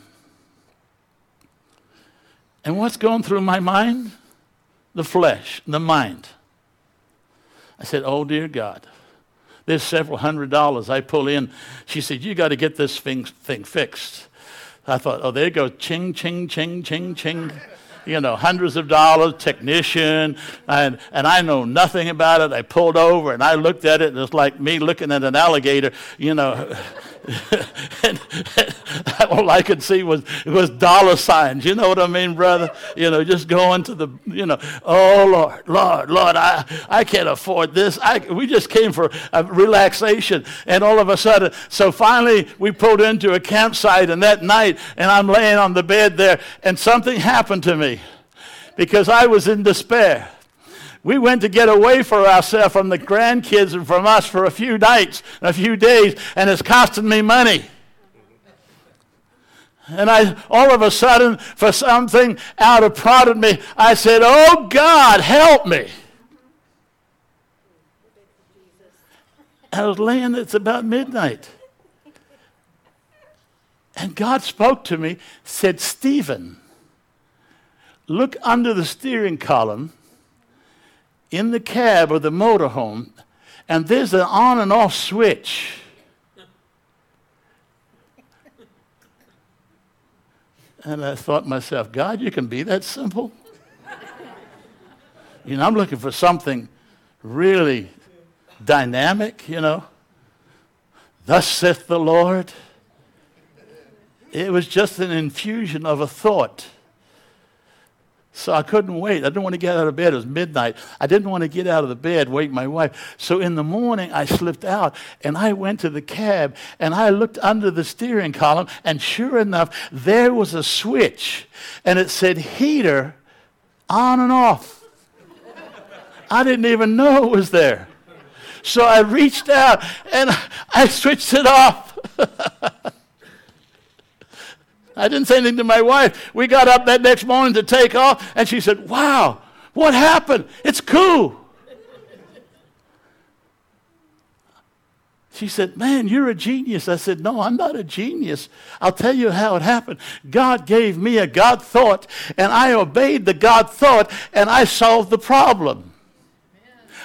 And what's going through my mind? The flesh, the mind. I said, Oh, dear God. There's several hundred dollars I pull in. She said, You got to get this thing, thing fixed. I thought, Oh, there goes ching, ching, ching, ching, ching. You know, hundreds of dollars, technician, and, and I know nothing about it. I pulled over and I looked at it, and it's like me looking at an alligator, you know. and, and all I could see was was dollar signs. You know what I mean, brother? You know, just going to the, you know, oh Lord, Lord, Lord, I, I can't afford this. I, we just came for relaxation, and all of a sudden, so finally we pulled into a campsite, and that night, and I'm laying on the bed there, and something happened to me because I was in despair. We went to get away for ourselves uh, from the grandkids and from us for a few nights, and a few days, and it's costing me money. And I, all of a sudden, for something out of prodded me, I said, Oh God, help me. I was laying, it's about midnight. And God spoke to me, said, Stephen, look under the steering column in the cab of the motorhome, and there's an on and off switch. And I thought to myself, God, you can be that simple? you know, I'm looking for something really dynamic, you know. Thus saith the Lord. It was just an infusion of a thought. So I couldn't wait. I didn't want to get out of bed. It was midnight. I didn't want to get out of the bed, wake my wife. So in the morning, I slipped out and I went to the cab and I looked under the steering column, and sure enough, there was a switch and it said heater on and off. I didn't even know it was there. So I reached out and I switched it off. I didn't say anything to my wife. We got up that next morning to take off, and she said, Wow, what happened? It's cool. She said, Man, you're a genius. I said, No, I'm not a genius. I'll tell you how it happened. God gave me a God thought, and I obeyed the God thought, and I solved the problem.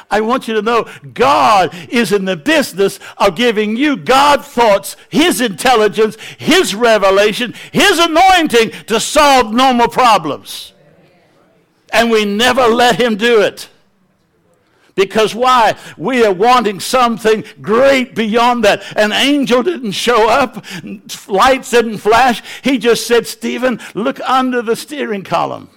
I want you to know God is in the business of giving you God thoughts, His intelligence, His revelation, His anointing to solve normal problems. And we never let Him do it. Because why? We are wanting something great beyond that. An angel didn't show up, lights didn't flash. He just said, Stephen, look under the steering column.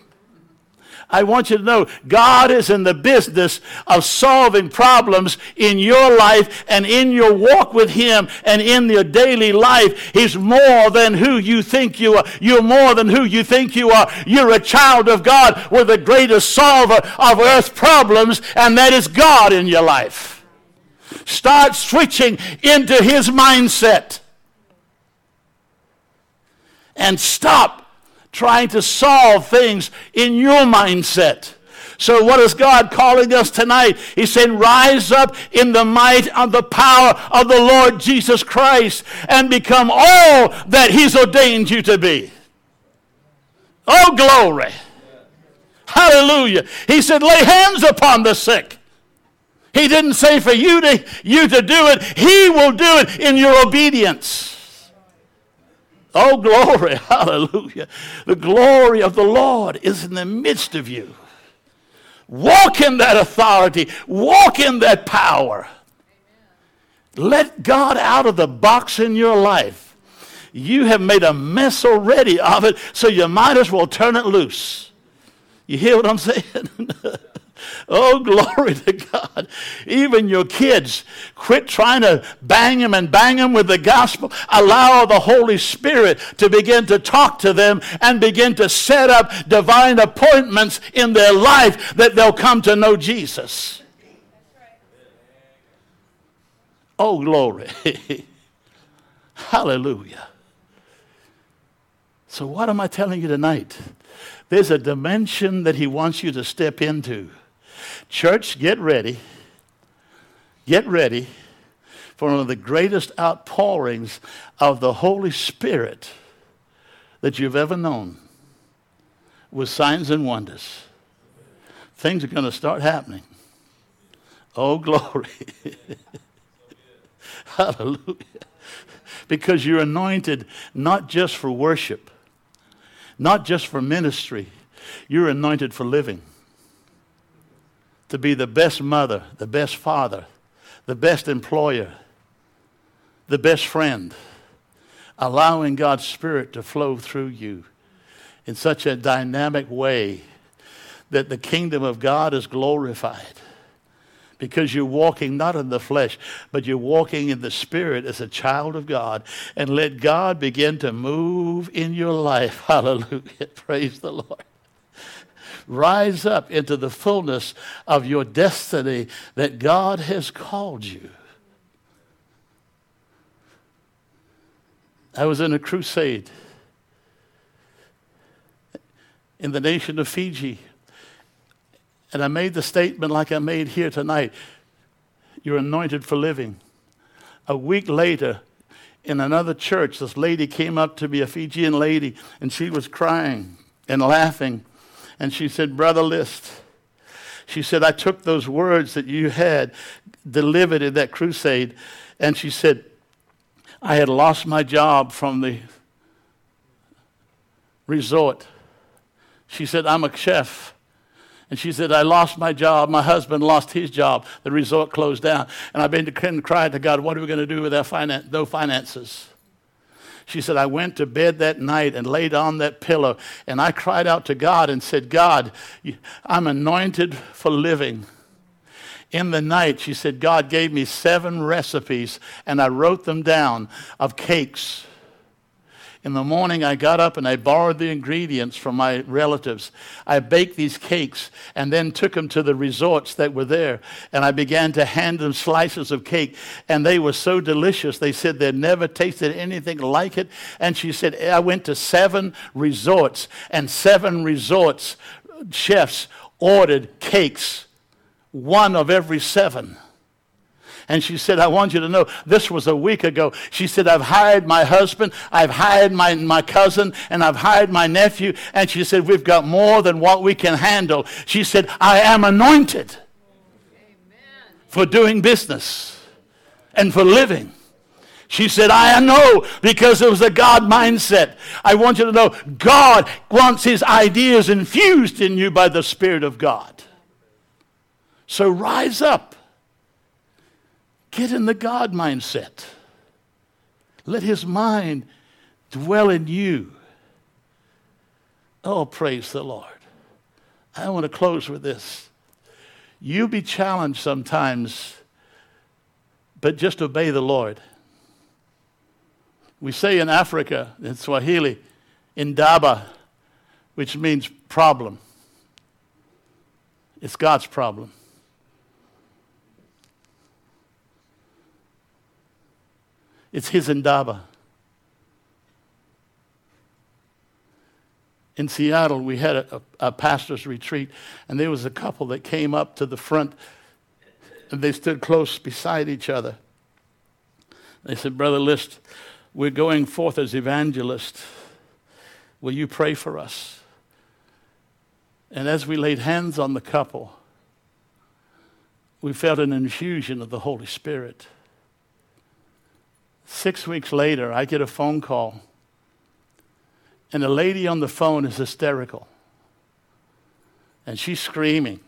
I want you to know God is in the business of solving problems in your life and in your walk with Him and in your daily life. He's more than who you think you are. You're more than who you think you are. You're a child of God with the greatest solver of earth's problems, and that is God in your life. Start switching into His mindset and stop trying to solve things in your mindset. So, what is God calling us tonight? He's saying, Rise up in the might of the power of the Lord Jesus Christ and become all that He's ordained you to be. Oh, glory. Hallelujah. He said, Lay hands upon the sick. He didn't say for you to, you to do it, He will do it in your obedience. Oh, glory. Hallelujah. The glory of the Lord is in the midst of you. Walk in that authority, walk in that power. Let God out of the box in your life. You have made a mess already of it, so you might as well turn it loose. You hear what I'm saying? Oh, glory to God. Even your kids, quit trying to bang them and bang them with the gospel. Allow the Holy Spirit to begin to talk to them and begin to set up divine appointments in their life that they'll come to know Jesus. Oh, glory. Hallelujah. So, what am I telling you tonight? There's a dimension that He wants you to step into. Church, get ready. Get ready for one of the greatest outpourings of the Holy Spirit that you've ever known with signs and wonders. Things are going to start happening. Oh, glory. Hallelujah. Because you're anointed not just for worship, not just for ministry, you're anointed for living to be the best mother, the best father, the best employer, the best friend, allowing God's Spirit to flow through you in such a dynamic way that the kingdom of God is glorified. Because you're walking not in the flesh, but you're walking in the spirit as a child of God. And let God begin to move in your life. Hallelujah. Praise the Lord rise up into the fullness of your destiny that God has called you. I was in a crusade in the nation of Fiji, and I made the statement like I made here tonight You're anointed for living. A week later, in another church, this lady came up to me, a Fijian lady, and she was crying and laughing. And she said, Brother List, she said, I took those words that you had delivered in that crusade, and she said, I had lost my job from the resort. She said, I'm a chef. And she said, I lost my job. My husband lost his job. The resort closed down. And I've been to crying to God, what are we going to do with our finan- finances? She said, I went to bed that night and laid on that pillow, and I cried out to God and said, God, I'm anointed for living. In the night, she said, God gave me seven recipes, and I wrote them down of cakes in the morning, I got up and I borrowed the ingredients from my relatives. I baked these cakes and then took them to the resorts that were there. And I began to hand them slices of cake. And they were so delicious. They said they'd never tasted anything like it. And she said, I went to seven resorts, and seven resorts chefs ordered cakes, one of every seven. And she said, I want you to know this was a week ago. She said, I've hired my husband, I've hired my, my cousin, and I've hired my nephew. And she said, We've got more than what we can handle. She said, I am anointed Amen. for doing business and for living. She said, I know because it was a God mindset. I want you to know God wants his ideas infused in you by the Spirit of God. So rise up Get in the God mindset. Let his mind dwell in you. Oh, praise the Lord. I want to close with this. You be challenged sometimes, but just obey the Lord. We say in Africa, in Swahili, indaba, which means problem. It's God's problem. It's his indaba. In Seattle, we had a, a, a pastor's retreat, and there was a couple that came up to the front, and they stood close beside each other. They said, Brother List, we're going forth as evangelists. Will you pray for us? And as we laid hands on the couple, we felt an infusion of the Holy Spirit. Six weeks later, I get a phone call, and the lady on the phone is hysterical, and she's screaming.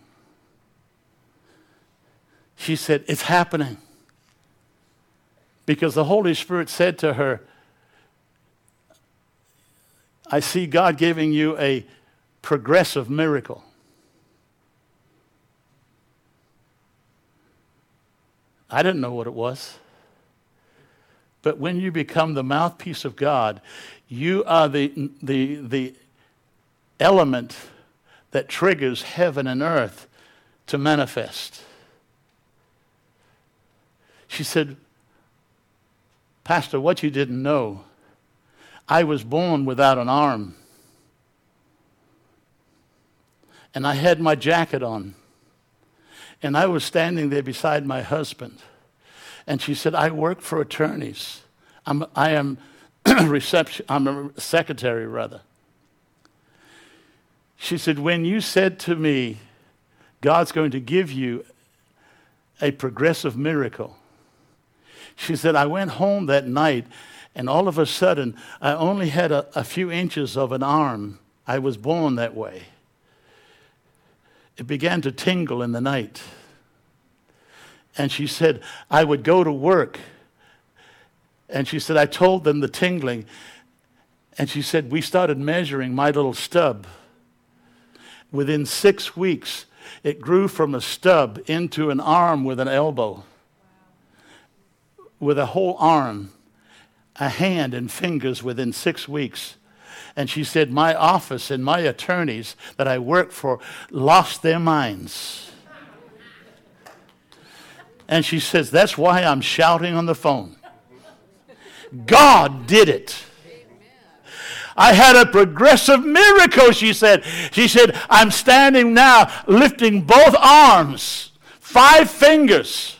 She said, It's happening. Because the Holy Spirit said to her, I see God giving you a progressive miracle. I didn't know what it was. But when you become the mouthpiece of God, you are the, the, the element that triggers heaven and earth to manifest. She said, Pastor, what you didn't know, I was born without an arm. And I had my jacket on. And I was standing there beside my husband. And she said, I work for attorneys. I'm, I am reception, I'm a secretary, rather. She said, When you said to me, God's going to give you a progressive miracle, she said, I went home that night, and all of a sudden, I only had a, a few inches of an arm. I was born that way. It began to tingle in the night. And she said, I would go to work. And she said, I told them the tingling. And she said, We started measuring my little stub. Within six weeks, it grew from a stub into an arm with an elbow, with a whole arm, a hand and fingers within six weeks. And she said, My office and my attorneys that I work for lost their minds. And she says, That's why I'm shouting on the phone. God did it. I had a progressive miracle, she said. She said, I'm standing now lifting both arms, five fingers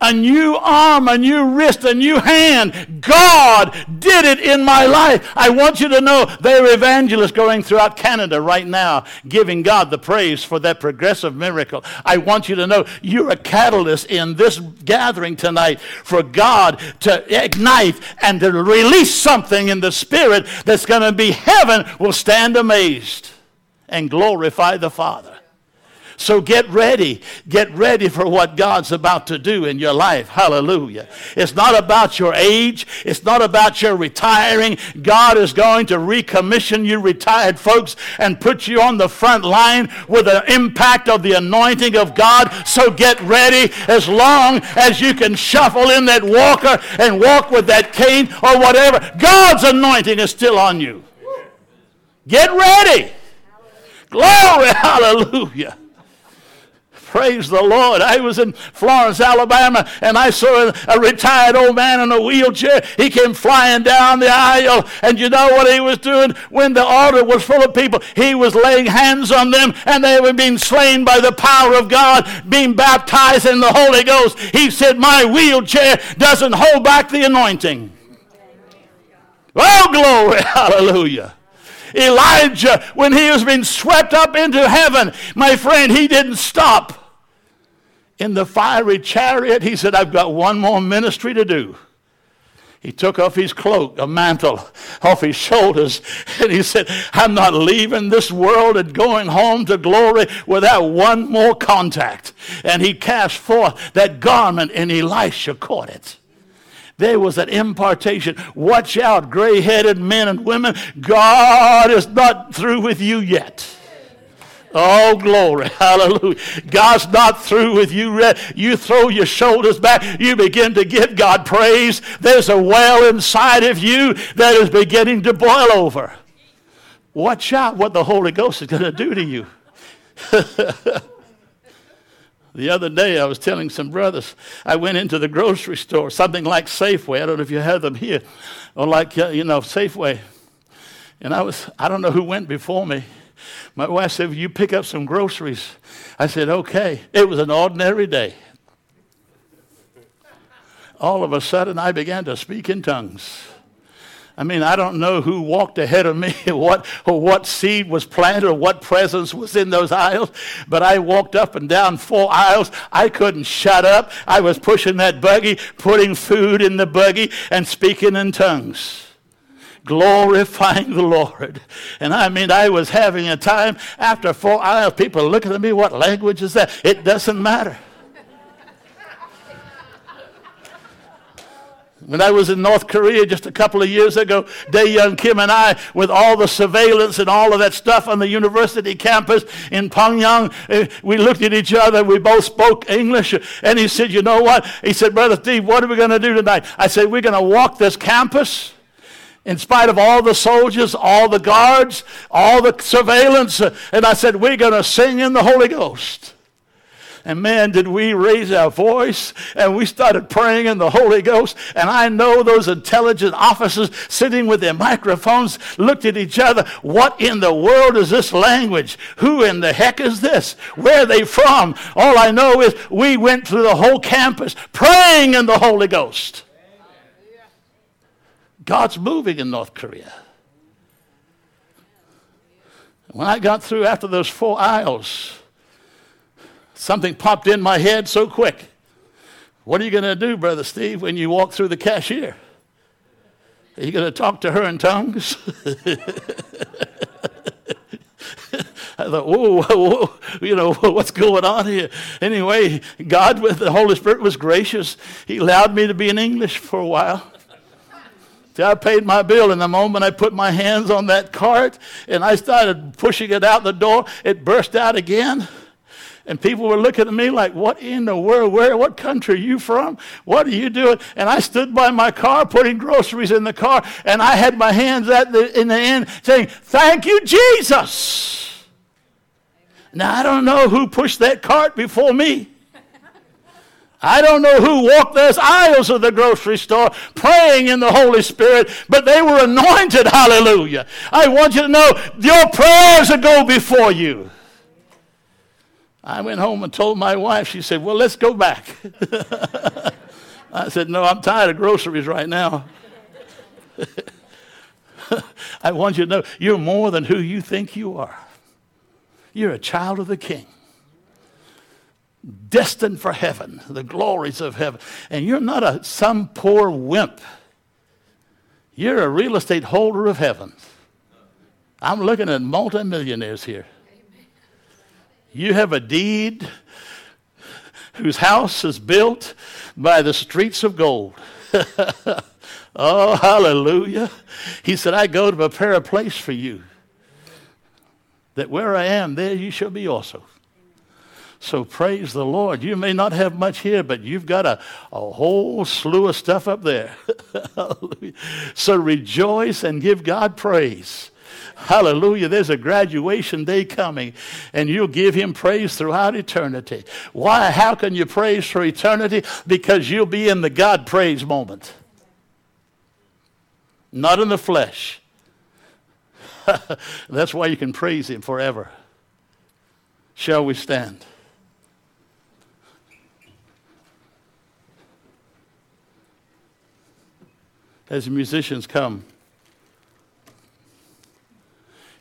a new arm, a new wrist, a new hand. God did it in my life. I want you to know there are evangelists going throughout Canada right now giving God the praise for that progressive miracle. I want you to know you're a catalyst in this gathering tonight for God to ignite and to release something in the spirit that's going to be heaven will stand amazed and glorify the Father. So get ready. Get ready for what God's about to do in your life. Hallelujah. It's not about your age. It's not about your retiring. God is going to recommission you retired folks and put you on the front line with the impact of the anointing of God. So get ready as long as you can shuffle in that walker and walk with that cane or whatever. God's anointing is still on you. Get ready. Glory. Hallelujah. Praise the Lord. I was in Florence, Alabama, and I saw a, retired old man in a wheelchair. He came flying down the aisle, and you know what he was doing? When the altar was full of people, he was laying hands on them, and they were being slain by the power of God, being baptized in the Holy Ghost. He said, My wheelchair doesn't hold back the anointing. Oh, glory. Hallelujah. Elijah, when he was being swept up into heaven, my friend, he didn't stop in the fiery chariot, he said, I've got one more ministry to do. He took off his cloak, a mantle, off his shoulders, and he said, I'm not leaving this world and going home to glory without one more contact. And he cast forth that garment, and Elisha caught it. There was an impartation. Watch out, gray headed men and women. God is not through with you yet. Oh, glory. Hallelujah. God's not through with you. You throw your shoulders back. You begin to give God praise. There's a well inside of you that is beginning to boil over. Watch out what the Holy Ghost is going to do to you. the other day, I was telling some brothers, I went into the grocery store, something like Safeway. I don't know if you have them here, or like, uh, you know, Safeway. And I was, I don't know who went before me. My wife said, Will you pick up some groceries? I said, Okay. It was an ordinary day. All of a sudden, I began to speak in tongues. I mean, I don't know who walked ahead of me, what, or what seed was planted, or what presence was in those aisles, but I walked up and down four aisles. I couldn't shut up. I was pushing that buggy, putting food in the buggy, and speaking in tongues glorifying the Lord. And I mean, I was having a time after four hours, people looking at me, what language is that? It doesn't matter. When I was in North Korea just a couple of years ago, Day Young Kim and I, with all the surveillance and all of that stuff on the university campus in Pyongyang, eh, we looked at each other. We both spoke English. And he said, You know what? He said, Brother Steve, what are we going to do tonight? I said, We're going to walk this campus in spite of all the soldiers, all the guards, all the surveillance. Uh, and I said, We're going to sing in the Holy Ghost. And man, did we raise our voice and we started praying in the Holy Ghost. And I know those intelligent officers sitting with their microphones looked at each other. What in the world is this language? Who in the heck is this? Where are they from? All I know is we went through the whole campus praying in the Holy Ghost. God's moving in North Korea. When I got through after those four aisles, something popped in my head so quick. What are you going to do, Brother Steve, when you walk through the cashier? Are you going to talk to her in tongues? I thought, whoa, whoa, you know, what's going on here? Anyway, God with the Holy Spirit was gracious. He allowed me to be in English for a while. See, I paid my bill, and the moment I put my hands on that cart and I started pushing it out the door, it burst out again. And people were looking at me like, What in the world? Where, what country are you from? What are you doing? And I stood by my car putting groceries in the car, and I had my hands at the, in the end saying, Thank you, Jesus. Now, I don't know who pushed that cart before me. I don't know who walked those aisles of the grocery store praying in the Holy Spirit, but they were anointed. Hallelujah. I want you to know your prayers will go before you. I went home and told my wife, she said, Well, let's go back. I said, No, I'm tired of groceries right now. I want you to know you're more than who you think you are. You're a child of the King destined for heaven, the glories of heaven. And you're not a some poor wimp. You're a real estate holder of heaven. I'm looking at multimillionaires here. You have a deed whose house is built by the streets of gold. oh, hallelujah. He said, I go to prepare a place for you, that where I am, there you shall be also. So praise the Lord. You may not have much here, but you've got a, a whole slew of stuff up there. so rejoice and give God praise. Hallelujah. There's a graduation day coming, and you'll give him praise throughout eternity. Why? How can you praise for eternity? Because you'll be in the God praise moment, not in the flesh. That's why you can praise him forever. Shall we stand? As the musicians come.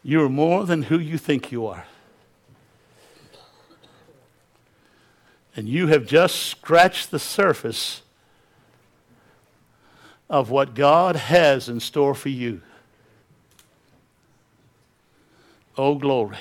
You are more than who you think you are. And you have just scratched the surface of what God has in store for you. Oh, glory.